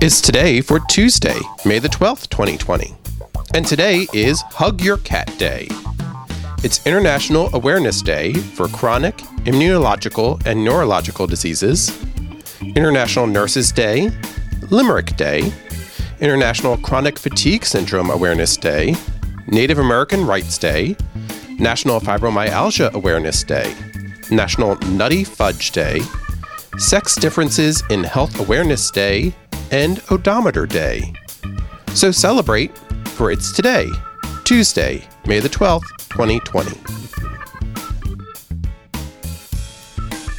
is today for Tuesday, May the 12th, 2020. And today is Hug Your Cat Day. It's International Awareness Day for chronic, immunological, and neurological diseases, International Nurses Day, Limerick Day, International Chronic Fatigue Syndrome Awareness Day, Native American Rights Day, National Fibromyalgia Awareness Day, National Nutty Fudge Day, Sex Differences in Health Awareness Day, and Odometer Day. So celebrate, for it's today, Tuesday, May the 12th, 2020.